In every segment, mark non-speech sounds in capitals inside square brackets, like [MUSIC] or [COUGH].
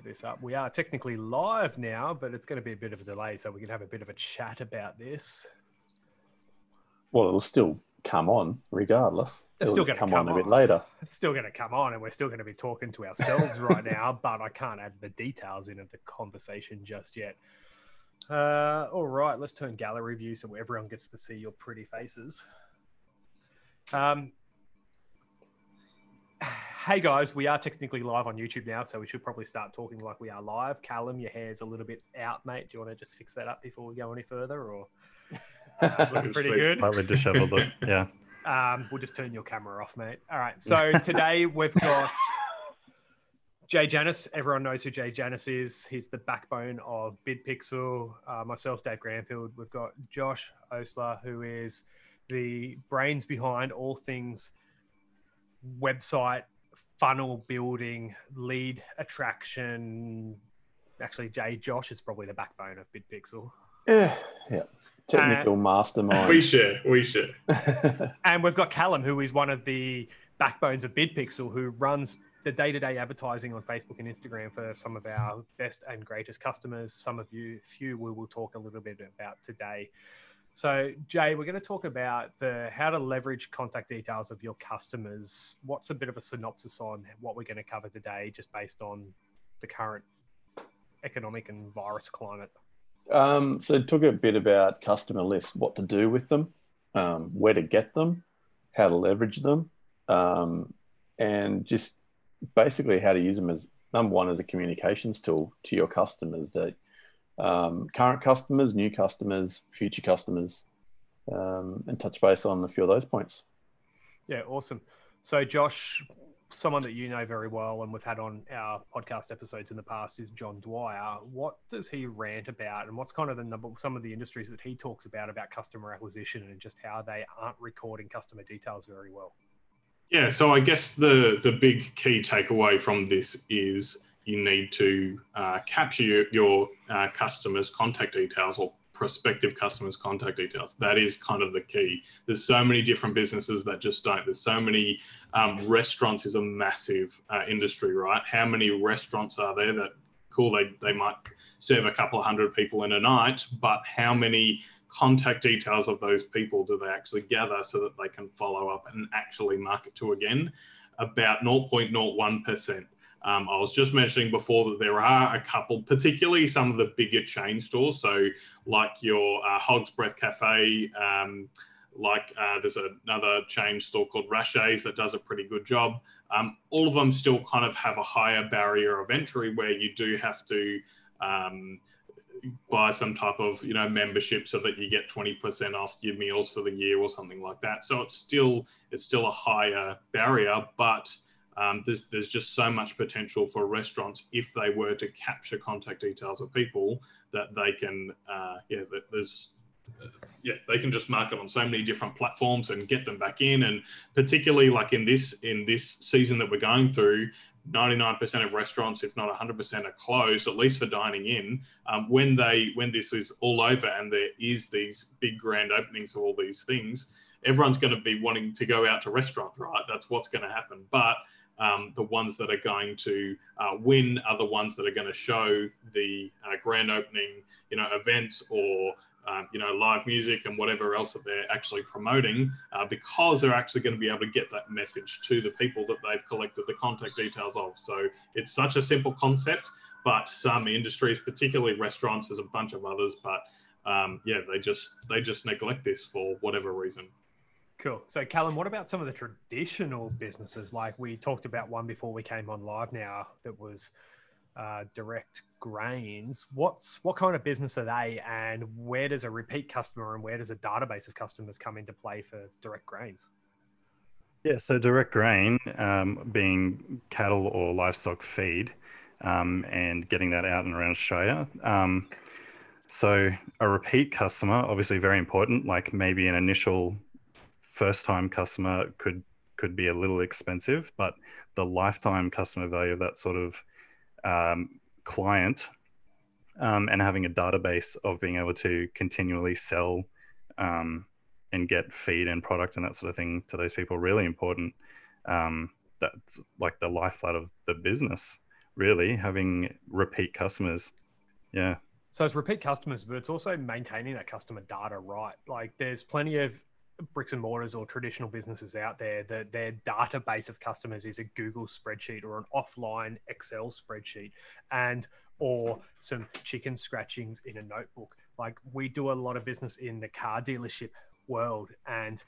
set this up. We are technically live now, but it's going to be a bit of a delay, so we can have a bit of a chat about this. Well, it'll still come on regardless. It's still gonna come, come on a bit later. It's still going to come on, and we're still going to be talking to ourselves right now, [LAUGHS] but I can't add the details into the conversation just yet. Uh, all right, let's turn gallery view so everyone gets to see your pretty faces. Um, hey guys, we are technically live on YouTube now, so we should probably start talking like we are live. Callum, your hair's a little bit out, mate. Do you want to just fix that up before we go any further, or uh, [LAUGHS] looking pretty good? Slightly disheveled. look. [LAUGHS] Yeah. Um, we'll just turn your camera off, mate. All right. So [LAUGHS] today we've got Jay Janis. Everyone knows who Jay Janis is. He's the backbone of BidPixel. Uh, myself, Dave Granfield. We've got Josh Osler, who is the brains behind all things website funnel building, lead attraction. Actually, Jay Josh is probably the backbone of BidPixel. Yeah, yeah. Technical mastermind. We share. We share. [LAUGHS] And we've got Callum, who is one of the backbones of BidPixel, who runs the day-to-day advertising on Facebook and Instagram for some of our best and greatest customers. Some of you, few, we will talk a little bit about today. So, Jay, we're going to talk about the how to leverage contact details of your customers. What's a bit of a synopsis on what we're going to cover today, just based on the current economic and virus climate? Um, so talk a bit about customer lists, what to do with them, um, where to get them, how to leverage them, um, and just basically how to use them as number one as a communications tool to your customers that um, current customers, new customers, future customers, um, and touch base on a few of those points. Yeah, awesome. So, Josh, someone that you know very well and we've had on our podcast episodes in the past is John Dwyer. What does he rant about, and what's kind of the number some of the industries that he talks about about customer acquisition and just how they aren't recording customer details very well? Yeah, so I guess the the big key takeaway from this is you need to uh, capture your, uh, customers' contact details or prospective customers' contact details. That is kind of the key. There's so many different businesses that just don't. There's so many um, restaurants is a massive uh, industry, right? How many restaurants are there that cool? They they might serve a couple of hundred people in a night, but how many contact details of those people do they actually gather so that they can follow up and actually market to again? About 0.01%. Um, I was just mentioning before that there are a couple, particularly some of the bigger chain stores. So, like your uh, Hog's Breath Cafe, um, like uh, there's another chain store called Rashays that does a pretty good job. Um, all of them still kind of have a higher barrier of entry where you do have to um, buy some type of you know membership so that you get 20% off your meals for the year or something like that. So it's still it's still a higher barrier, but um, there's there's just so much potential for restaurants if they were to capture contact details of people that they can uh, yeah that there's yeah they can just market on so many different platforms and get them back in. And particularly like in this in this season that we're going through 99% of restaurants if not 100% are closed at least for dining in. Um, when they when this is all over and there is these big grand openings of all these things everyone's going to be wanting to go out to restaurants right? That's what's going to happen. But um, the ones that are going to uh, win are the ones that are going to show the uh, grand opening, you know, events or um, you know live music and whatever else that they're actually promoting, uh, because they're actually going to be able to get that message to the people that they've collected the contact details of. So it's such a simple concept, but some industries, particularly restaurants, there's a bunch of others, but um, yeah, they just they just neglect this for whatever reason. Cool. So, Callum, what about some of the traditional businesses? Like we talked about one before we came on live now that was uh, Direct Grains. What's what kind of business are they, and where does a repeat customer and where does a database of customers come into play for Direct Grains? Yeah, so direct grain um, being cattle or livestock feed um, and getting that out and around Australia. Um, so a repeat customer, obviously very important, like maybe an initial first time customer could could be a little expensive, but the lifetime customer value of that sort of um, client um, and having a database of being able to continually sell um, and get feed and product and that sort of thing to those people really important. Um, that's like the lifeblood of the business, really, having repeat customers. Yeah. So it's repeat customers, but it's also maintaining that customer data right. Like there's plenty of bricks and mortars or traditional businesses out there that their database of customers is a Google spreadsheet or an offline Excel spreadsheet and or some chicken scratchings in a notebook. Like we do a lot of business in the car dealership world and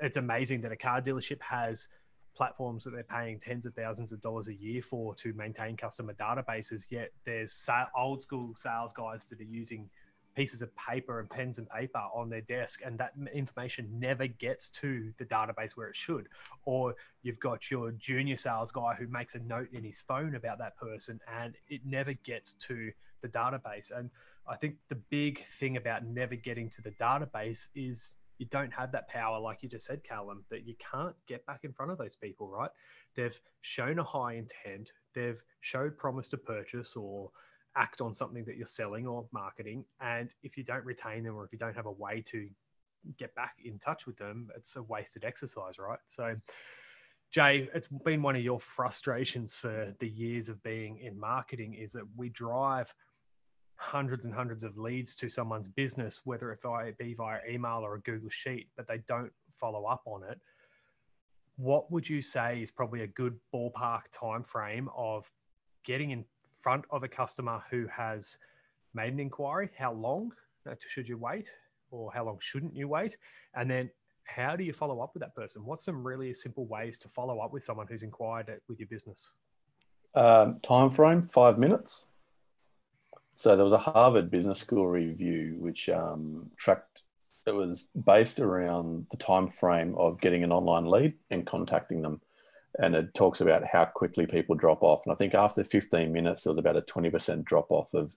it's amazing that a car dealership has platforms that they're paying tens of thousands of dollars a year for to maintain customer databases yet there's old school sales guys that are using pieces of paper and pens and paper on their desk and that information never gets to the database where it should. Or you've got your junior sales guy who makes a note in his phone about that person and it never gets to the database. And i think the big thing about never getting to the database is you don't have that power like you just said callum that you can't get back in front of those people right? They've shown a high intent. They've showed promise to purchase or act on something that you're selling or marketing. And if you don't retain them or if you don't have a way to get back in touch with them, it's a wasted exercise, right? So, Jay, it's been one of your frustrations for the years of being in marketing is that we drive hundreds and hundreds of leads to someone's business, whether if it be via email or a Google Sheet, but they don't follow up on it. What would you say is probably a good ballpark time frame of getting in front of a customer who has made an inquiry, how long should you wait or how long shouldn't you wait? And then how do you follow up with that person? What's some really simple ways to follow up with someone who's inquired with your business? Um, time frame five minutes. So there was a Harvard Business School review which um, tracked. It was based around the time frame of getting an online lead and contacting them and it talks about how quickly people drop off. And I think after 15 minutes, there was about a 20% drop off of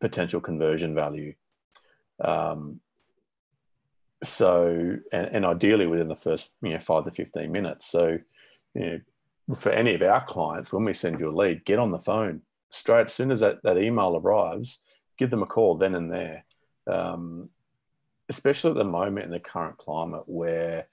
potential conversion value. Um, so, and, and, ideally within the first, you know, five to 15 minutes. So, you know, for any of our clients, when we send you a lead, get on the phone straight as soon as that, that email arrives, give them a call then and there. Um, especially at the moment in the current climate where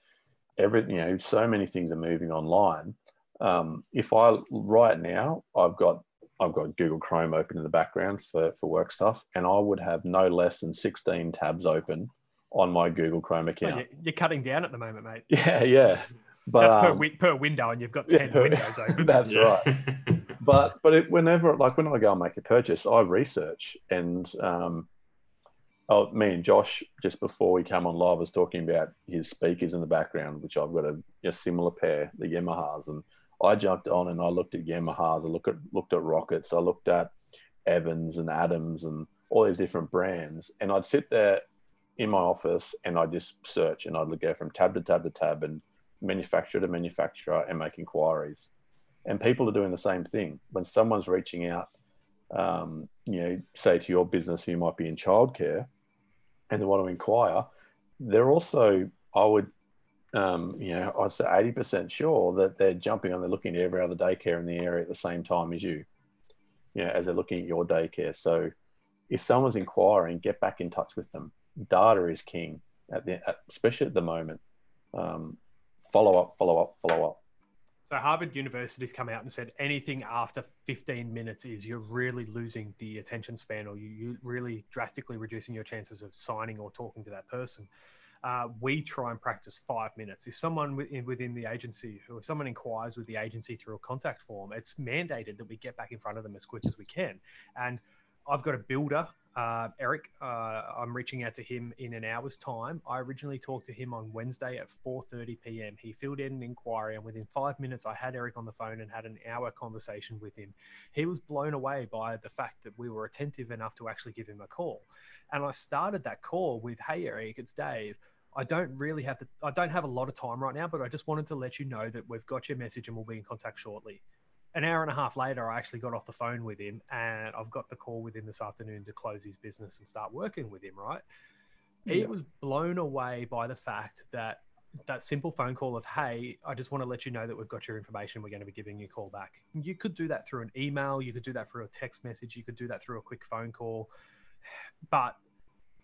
every you know so many things are moving online. Um, if i right now i've got i've got google chrome open in the background for, for work stuff and i would have no less than 16 tabs open on my google chrome account. well, you're cutting down at the moment mate. [LAUGHS] Yeah yeah. But that's per, um, per window and you've got 10 yeah, windows [LAUGHS] open. That's right. [LAUGHS] But but it, whenever like when i go and make a purchase i research and um, oh, me and Josh just before we came on live was talking about his speakers in the background, which I've got a, a similar pair, the Yamahas, and I jumped on and I looked at Yamahas, I looked at looked at Rockets, I looked at Evans and Adams and all these different brands, and I'd sit there in my office and I'd just search and I'd go from tab to tab to tab and manufacturer to manufacturer and make inquiries. And people are doing the same thing. When someone's reaching out, um, you know, say to your business who might be in childcare, and they want to inquire, they're also, I would, um, you know, I'd say 80% sure that they're jumping on, they're looking at every other daycare in the area at the same time as you, you know, as they're looking at your daycare. So if someone's inquiring, get back in touch with them. Data is king, at the, at, especially at the moment. Um, follow up, follow up, follow up. So Harvard University's come out and said anything after 15 minutes is you're really losing the attention span, or you, are really drastically reducing your chances of signing or talking to that person. Uh, we try and practice five minutes. If someone within, within the agency, or if someone inquires with the agency through a contact form, it's mandated that we get back in front of them as quick as we can. And I've got a builder uh, Eric, uh, I'm reaching out to him in an hour's time. I originally talked to him on Wednesday at 4:30 p.m. He filled in an inquiry, and within five minutes, I had Eric on the phone and had an hour conversation with him. He was blown away by the fact that we were attentive enough to actually give him a call. And I started that call with, "Hey, Eric, it's Dave." I don't really have the I don't have a lot of time right now, but I just wanted to let you know that we've got your message and we'll be in contact shortly an hour and a half later, I actually got off the phone with him and I've got the call with him this afternoon to close his business and start working with him, right? Yeah. He was blown away by the fact that that simple phone call of, hey, I just want to let you know that we've got your information. We're going to be giving you a call back. You could do that through an email, you could do that through a text message, you could do that through a quick phone call. But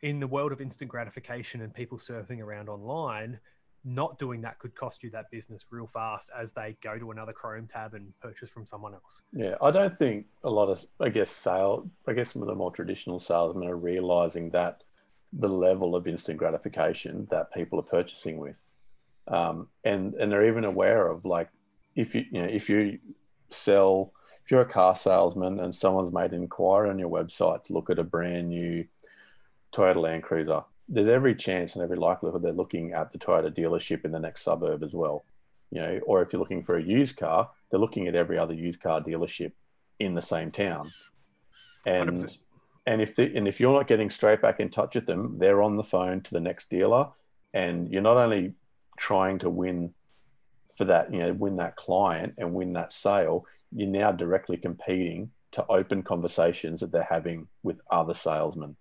in the world of instant gratification and people surfing around online, not doing that could cost you that business real fast as they go to another Chrome tab and purchase from someone else. Yeah, I don't think a lot of, I guess, sale, I guess some of the more traditional salesmen are realizing that the level of instant gratification that people are purchasing with, um, and and they're even aware of like if you you know if you sell if you're a car salesman and someone's made an inquiry on your website to look at a brand new Toyota Land Cruiser, there's every chance and every likelihood they're looking at the Toyota dealership in the next suburb as well. You know, or if you're looking for a used car, they're looking at every other used car dealership in the same town. And 100%. and if the, and if you're not getting straight back in touch with them, they're on the phone to the next dealer, and you're not only trying to win for that, you know, win that client and win that sale, you're now directly competing to open conversations that they're having with other salesmen.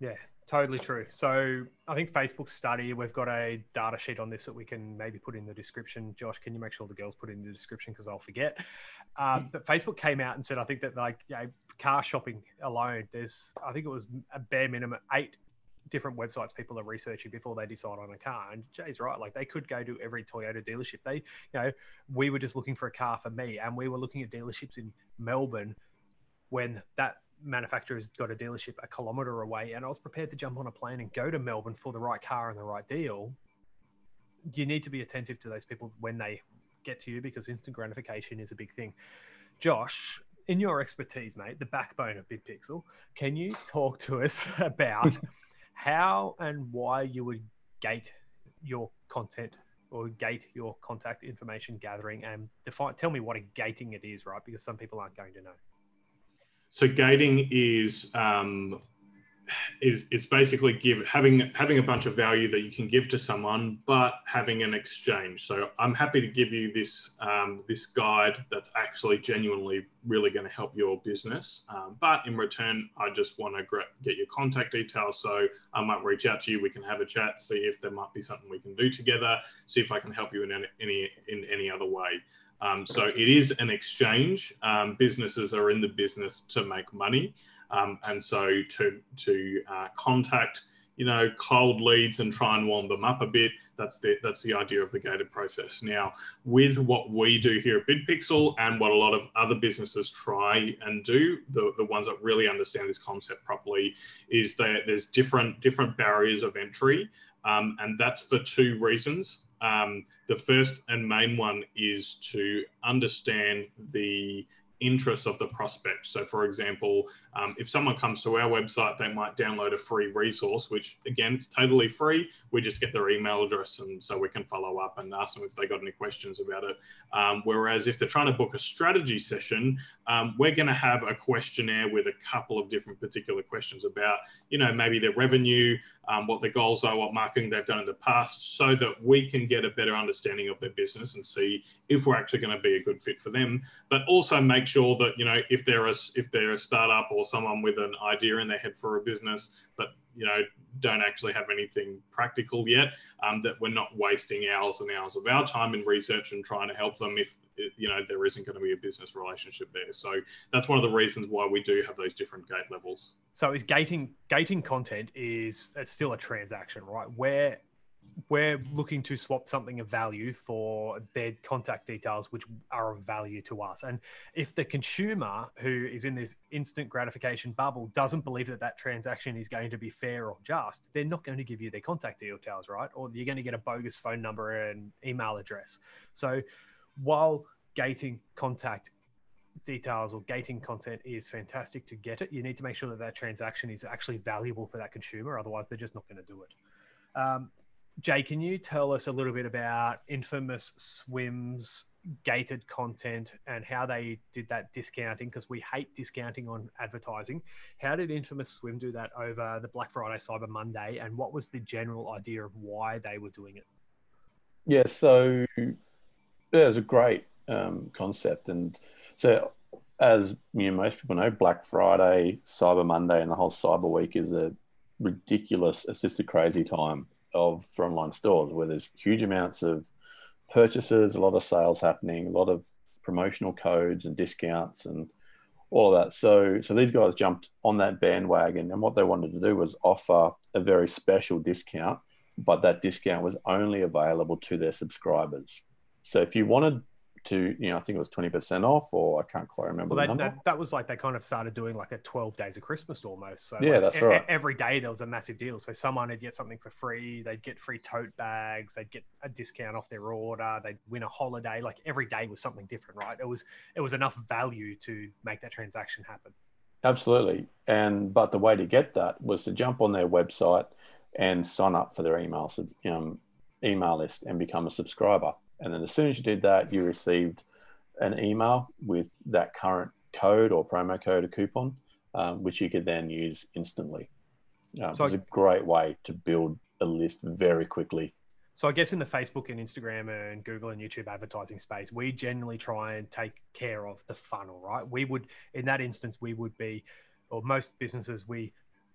Yeah, totally true. So I think Facebook study, we've got a data sheet on this that we can maybe put in the description. Josh, can you make sure the girls put it in the description because I'll forget. Um, but Facebook came out and said, I think that like you know, car shopping alone, there's I think it was a bare minimum eight different websites people are researching before they decide on a car. And Jay's right, like they could go to every Toyota dealership. They, you know, we were just looking for a car for me, and we were looking at dealerships in Melbourne when that manufacturer's got a dealership a kilometre away, and I was prepared to jump on a plane and go to Melbourne for the right car and the right deal. You need to be attentive to those people when they get to you because instant gratification is a big thing. Josh, in your expertise, mate, the backbone of BitPixel, can you talk to us [LAUGHS] about how and why you would gate your content or gate your contact information gathering and define tell me what a gating it is right because some people aren't going to know so gating is um, is it's basically give having having a bunch of value that you can give to someone, but having an exchange. So I'm happy to give you this um, this guide that's actually genuinely really going to help your business. Um, but in return, I just want to get your contact details. So I might reach out to you. We can have a chat, see if there might be something we can do together. See if I can help you in any in any other way. Um, so it is an exchange. Um, businesses are in the business to make money. Um, and so to, to uh, contact, you know, cold leads and try and warm them up a bit, that's the, that's the idea of the gated process. Now, with what we do here at BitPixel and what a lot of other businesses try and do, the, the ones that really understand this concept properly, is that there's different, different barriers of entry. Um, and that's for two reasons. Um, the first and main one is to understand the interests of the prospect. So, for example, um, if someone comes to our website, they might download a free resource, which again, it's totally free. We just get their email address, and so we can follow up and ask them if they got any questions about it. Um, whereas if they're trying to book a strategy session, um, we're going to have a questionnaire with a couple of different particular questions about, you know, maybe their revenue, um, what their goals are, what marketing they've done in the past, so that we can get a better understanding of their business and see if we're actually going to be a good fit for them. But also make sure that you know if they're a if they're a startup or someone with an idea in their head for a business, but you know don't actually have anything practical yet, um, that we're not wasting hours and hours of our time in research and trying to help them if you know there isn't going to be a business relationship there. So that's one of the reasons why we do have those different gate levels. So is gating gating content is it's still a transaction, right? Where we're looking to swap something of value for their contact details, which are of value to us. And if the consumer who is in this instant gratification bubble doesn't believe that that transaction is going to be fair or just, they're not going to give you their contact details, right? Or you're going to get a bogus phone number and email address. So while gating contact details or gating content is fantastic to get it, you need to make sure that that transaction is actually valuable for that consumer. Otherwise, they're just not going to do it. Um, Jay, can you tell us a little bit about Infamous Swim's gated content and how they did that discounting? Because we hate discounting on advertising. How did Infamous Swim do that over the Black Friday, Cyber Monday? And what was the general idea of why they were doing it? Yeah, so yeah, it was a great um, concept. And so, as you know, most people know, Black Friday, Cyber Monday, and the whole Cyber Week is a ridiculous, it's just a crazy time of online stores where there's huge amounts of purchases, a lot of sales happening, a lot of promotional codes and discounts and all of that. So so these guys jumped on that bandwagon and what they wanted to do was offer a very special discount but that discount was only available to their subscribers. So if you wanted to, you know, I think it was 20% off, or I can't quite remember well, that, that, that was like they kind of started doing like a 12 days of Christmas almost. So Yeah, like, that's e- right. Every day there was a massive deal. So someone would get something for free. They'd get free tote bags. They'd get a discount off their order. They'd win a holiday. Like every day was something different, right? It was it was enough value to make that transaction happen. Absolutely. And but the way to get that was to jump on their website and sign up for their email sub- um, email list and become a subscriber. And then as soon as you did that, you received an email with that current code or promo code or coupon, um, which you could then use instantly. Um, So- it's a great way to build a list very quickly. So I guess in the Facebook and Instagram and Google and YouTube advertising space, we generally try and take care of the funnel, right? We would, in that instance, we would be, or most businesses, we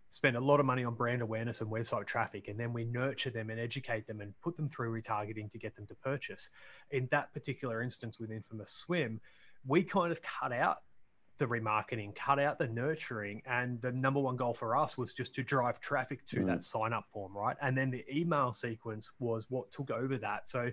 spend a lot of money on brand awareness and website traffic, and then we nurture them and educate them and put them through retargeting to get them to purchase. In that particular instance with Infamous Swim, we kind of cut out the remarketing, cut out the nurturing, and the number one goal for us was just to drive traffic to Mm. that sign up form, right? And then the email sequence was what took over that. So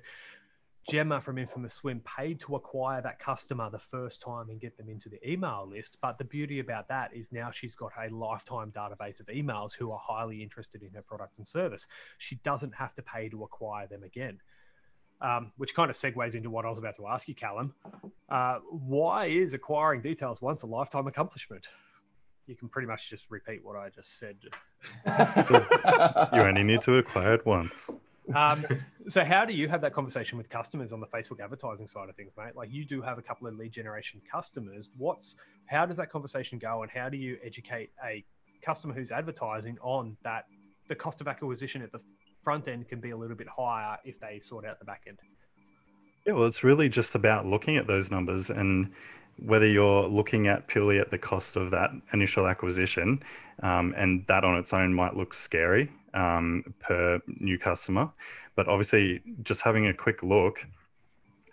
Gemma from Infamous Swim paid to acquire that customer the first time and get them into the email list. But the beauty about that is now she's got a lifetime database of emails who are highly interested in her product and service. She doesn't have to pay to acquire them again. Um, which kind of segues into what I was about to ask you, Callum. Uh, why is acquiring details once a lifetime accomplishment? You can pretty much just repeat what I just said. [LAUGHS] You only need to acquire it once. Um, so, how do you have that conversation with customers on the Facebook advertising side of things, mate? Like, you do have a couple of lead generation customers. What's how does that conversation go, and how do you educate a customer who's advertising on that? The cost of acquisition at the front end can be a little bit higher if they sort out the back end. Yeah, well, it's really just about looking at those numbers and whether you're looking at purely at the cost of that initial acquisition, um, and that on its own might look scary um, per new customer. But obviously, just having a quick look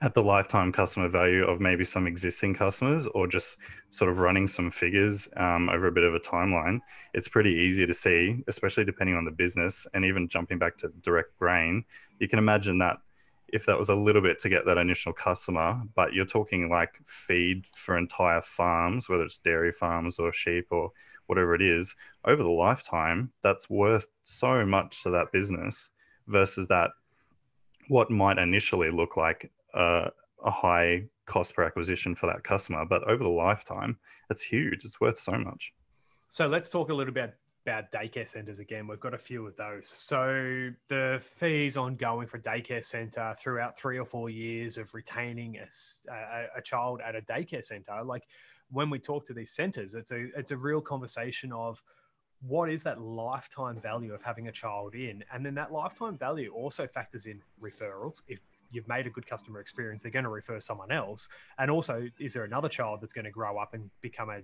at the lifetime customer value of maybe some existing customers or just sort of running some figures um, over a bit of a timeline, it's pretty easy to see, especially depending on the business. And even jumping back to direct grain, you can imagine that if that was a little bit to get that initial customer, but you're talking like feed for entire farms, whether it's dairy farms or sheep or whatever it is, over the lifetime, that's worth so much to that business versus that what might initially look like uh, a high cost per acquisition for that customer, but over the lifetime, it's huge. It's worth so much. So let's talk a little bit about daycare centers again. We've got a few of those. So the fees ongoing for daycare center throughout three or four years of retaining a child at a daycare center, like when we talk to these centers, it's a it's a real conversation of what is that lifetime value of having a child in, and then that lifetime value also factors in referrals. If you've made a good customer experience, they're going to refer someone else, and also is there another child that's going to grow up and become a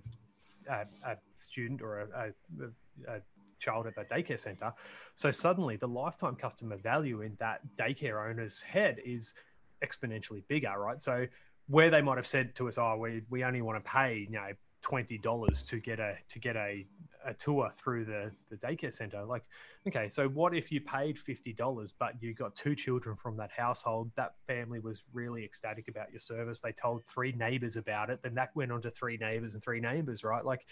a, a student or a, a, a child at that daycare center. So suddenly the lifetime customer value in that daycare owner's head is exponentially bigger, right? So where they might have said to us, oh, we, we only want to pay, you know, twenty dollars to get a to get a, a tour through the, the daycare center. Like, okay, so what if you paid fifty dollars, but you got two children from that household? That family was really ecstatic about your service. They told three neighbors about it. Then that went on to three neighbors and three neighbors, right? Like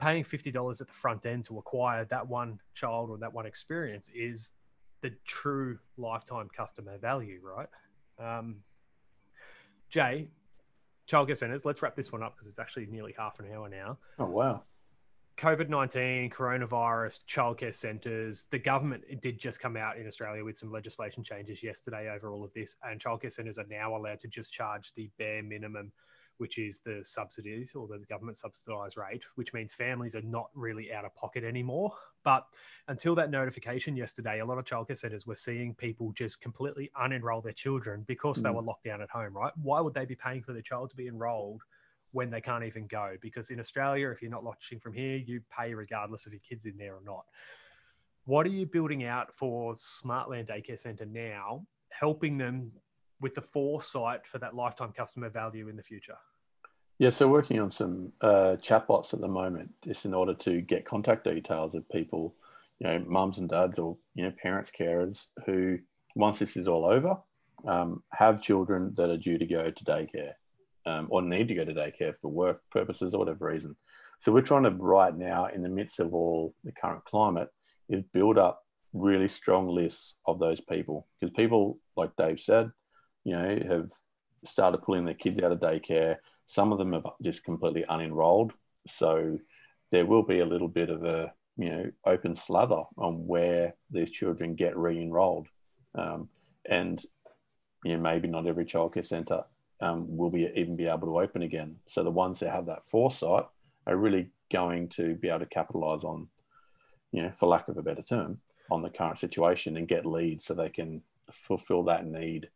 paying fifty dollars at the front end to acquire that one child or that one experience is the true lifetime customer value, right? Um, Jay, childcare centers. Let's wrap this one up because it's actually nearly half an hour now. oh wow. COVID 19, coronavirus, childcare centres. The government did just come out in Australia with some legislation changes yesterday over all of this, and childcare centres are now allowed to just charge the bare minimum, which is the subsidies or the government subsidised rate, which means families are not really out of pocket anymore. But until that notification yesterday, a lot of childcare centres were seeing people just completely unenroll their children because they Mm. were locked down at home, right? Why would they be paying for their child to be enrolled? When they can't even go because in Australia, if you're not watching from here, you pay regardless of your kid's in there or not. What are you building out for Smartland Daycare Centre now, helping them with the foresight for that lifetime customer value in the future? Yeah, so working on some uh, chatbots at the moment, just in order to get contact details of people, you know, mums and dads or you know, parents, carers who, once this is all over, um, have children that are due to go to daycare um, or need to go to daycare for work purposes or whatever reason. So we're trying to right now, in the midst of all the current climate, is build up really strong lists of those people because people, like Dave said, you know, have started pulling their kids out of daycare. Some of them are just completely unenrolled. So there will be a little bit of a you know open slather on where these children get re-enrolled, um, and you know maybe not every childcare centre um, will be even be able to open again. So the ones that have that foresight are really going to be able to capitalise on, you know, for lack of a better term, on the current situation and get leads so they can fulfil that need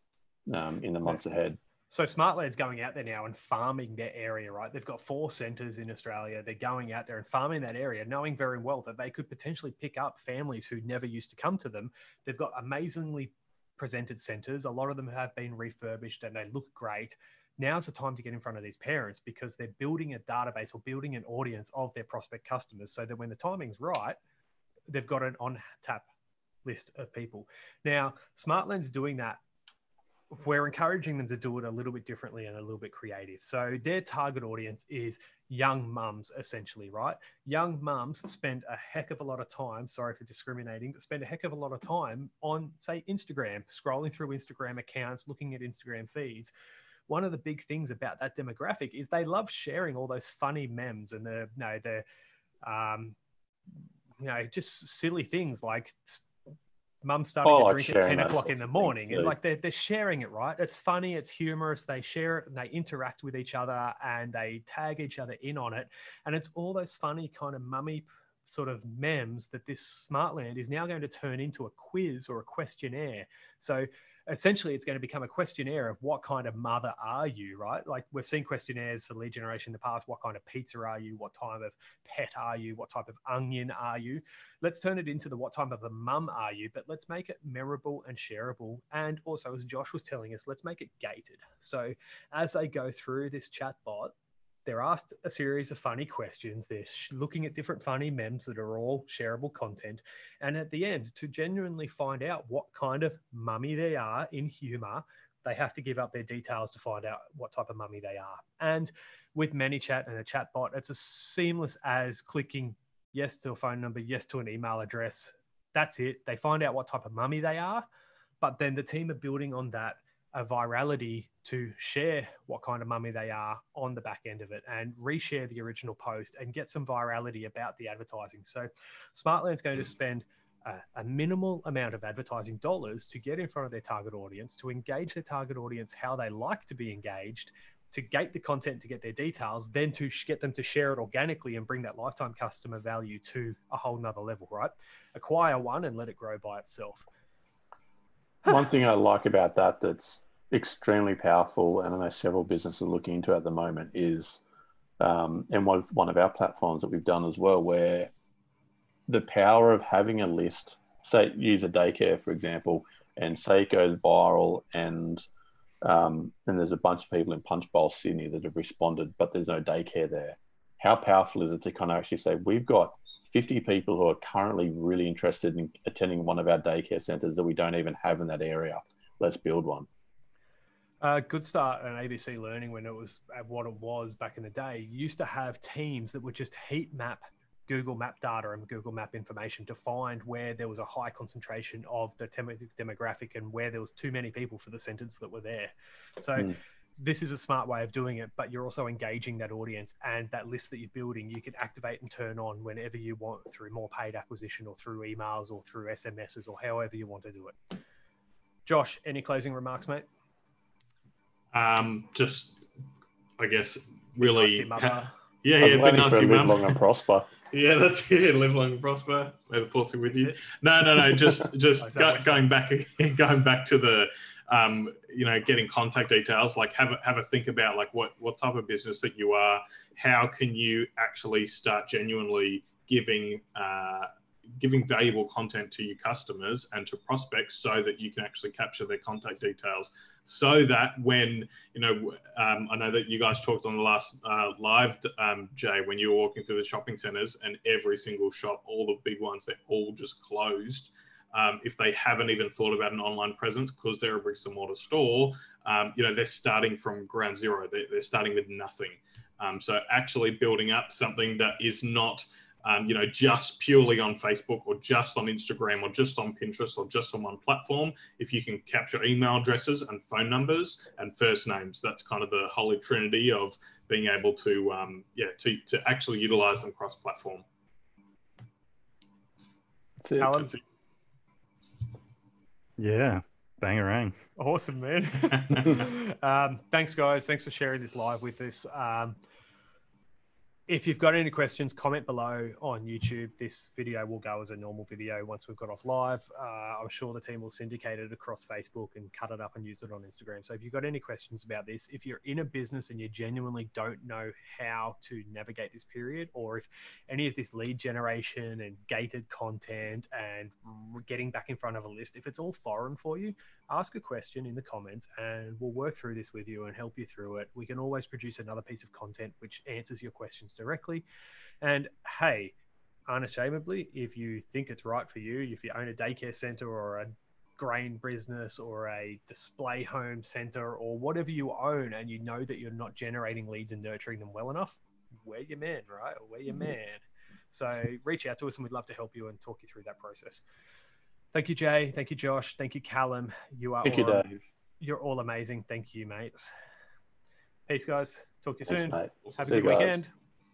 um, in the months ahead. So Smartland's going out there now and farming their area, right? They've got four centres in Australia. They're going out there and farming that area, knowing very well that they could potentially pick up families who never used to come to them. They've got amazingly presented centres. A lot of them have been refurbished and they look great. Now's the time to get in front of these parents because they're building a database or building an audience of their prospect customers so that when the timing's right, they've got an on tap list of people. Now, Smartland's doing that we're encouraging them to do it a little bit differently and a little bit creative. So their target audience is young mums, essentially, right? Young mums spend a heck of a lot of time, sorry for discriminating, but spend a heck of a lot of time on, say, Instagram, scrolling through Instagram accounts, looking at Instagram feeds. One of the big things about that demographic is they love sharing all those funny memes and the, you know, the, um, you know, just silly things like mum starting oh, to drink at 10 o'clock in the morning and like they're, they're sharing it right? It's funny it's humorous they share it and they interact with each other and they tag each other in on it and it's all those funny kind of mummy sort of memes that this smartland is now going to turn into a quiz or a questionnaire. So essentially it's going to become a questionnaire of what kind of mother are you, right? Like we've seen questionnaires for lead generation in the past. What kind of pizza are you? What type of pet are you? What type of onion are you? Let's turn it into the what type of a mum are you, but let's make it memorable and shareable. And also, as Josh was telling us, let's make it gated. So as they go through this chat bot, they're asked a series of funny questions. They're looking at different funny memes that are all shareable content. And at the end, to genuinely find out what kind of mummy they are in humor, they have to give up their details to find out what type of mummy they are. And with ManyChat and a chatbot, it's as seamless as clicking yes to a phone number, yes to an email address. That's it. They find out what type of mummy they are. But then the team are building on that a virality to share what kind of mummy they are on the back end of it and reshare the original post and get some virality about the advertising. So Smartland's going to hmm. spend a, a, minimal amount of advertising dollars to get in front of their target audience, to engage their target audience how they like to be engaged, to gate the content to get their details, then to get them to share it organically and bring that lifetime customer value to a whole nother level, right? Acquire one and let it grow by itself one thing I like about that that's extremely powerful, and I know several businesses are looking into at the moment, is um, and one one of our platforms that we've done as well, where the power of having a list, say use a daycare for example, and say it goes viral and um, and there's a bunch of people in Punchbowl Sydney that have responded, but there's no daycare there. How powerful is it to kind of actually say we've got 50 people who are currently really interested in attending one of our daycare centres that we don't even have in that area. Let's build one. Uh, good start on ABC Learning when it was at what it was back in the day. You used to have teams that would just heat map Google Map data and Google Map information to find where there was a high concentration of the demographic and where there was too many people for the centres that were there. So mm this is a smart way of doing it, but you're also engaging that audience and that list that you're building. You can activate and turn on whenever you want through more paid acquisition or through emails or through SMSs or however you want to do it. Josh, any closing remarks, mate? Um, just, I guess, really. Ha- yeah, yeah, but nice live long and prosper. [LAUGHS] Yeah, that's it. Live long and prosper. May the force be with you. No, no, no. Just, [LAUGHS] just go, going back, [LAUGHS] going back to the um, you know, getting contact details, like have a, have a think about like what, what type of business that you are, how can you actually start genuinely giving uh, giving valuable content to your customers and to prospects so that you can actually capture their contact details. So that when you know um, i know that you guys talked on the last uh, live um, jay when you were walking through the shopping centers and every single shop all the big ones they're all just closed um, if they haven't even thought about an online presence because they're a bricks and mortar store um, you know they're starting from ground zero they're, they're starting with nothing um, so actually building up something that is not um, you know, just purely on Facebook or just on Instagram or just on Pinterest or just on one platform, if you can capture email addresses and phone numbers and first names, that's kind of the holy trinity of being able to, um, yeah, to, to actually utilize them cross-platform. That's it. Alan? That's it. Yeah, Bang bangarang. Awesome, man. [LAUGHS] [LAUGHS] um, thanks, guys. Thanks for sharing this live with us. Um, if you've got any questions, comment below on YouTube. This video will go as a normal video once we've got off live. Uh, I'm sure the team will syndicate it across Facebook and cut it up and use it on Instagram. So if you've got any questions about this, if you're in a business and you genuinely don't know how to navigate this period, or if any of this lead generation and gated content and getting back in front of a list, if it's all foreign for you, ask a question in the comments and we'll work through this with you and help you through it. We can always produce another piece of content which answers your questions directly. And hey, unashamedly, if you think it's right for you, if you own a daycare center or a grain business or a display home center or whatever you own and you know that you're not generating leads and nurturing them well enough, we're your man, right? We're your mm-hmm. man. So reach out to us and we'd love to help you and talk you through that process. Thank you, Jay. Thank you, Josh. Thank you, Callum. You are Thank you, Dave. You're all amazing. Thank you, mate. Peace, guys. Talk to you Thanks, soon. mate. Have See a good guys. weekend.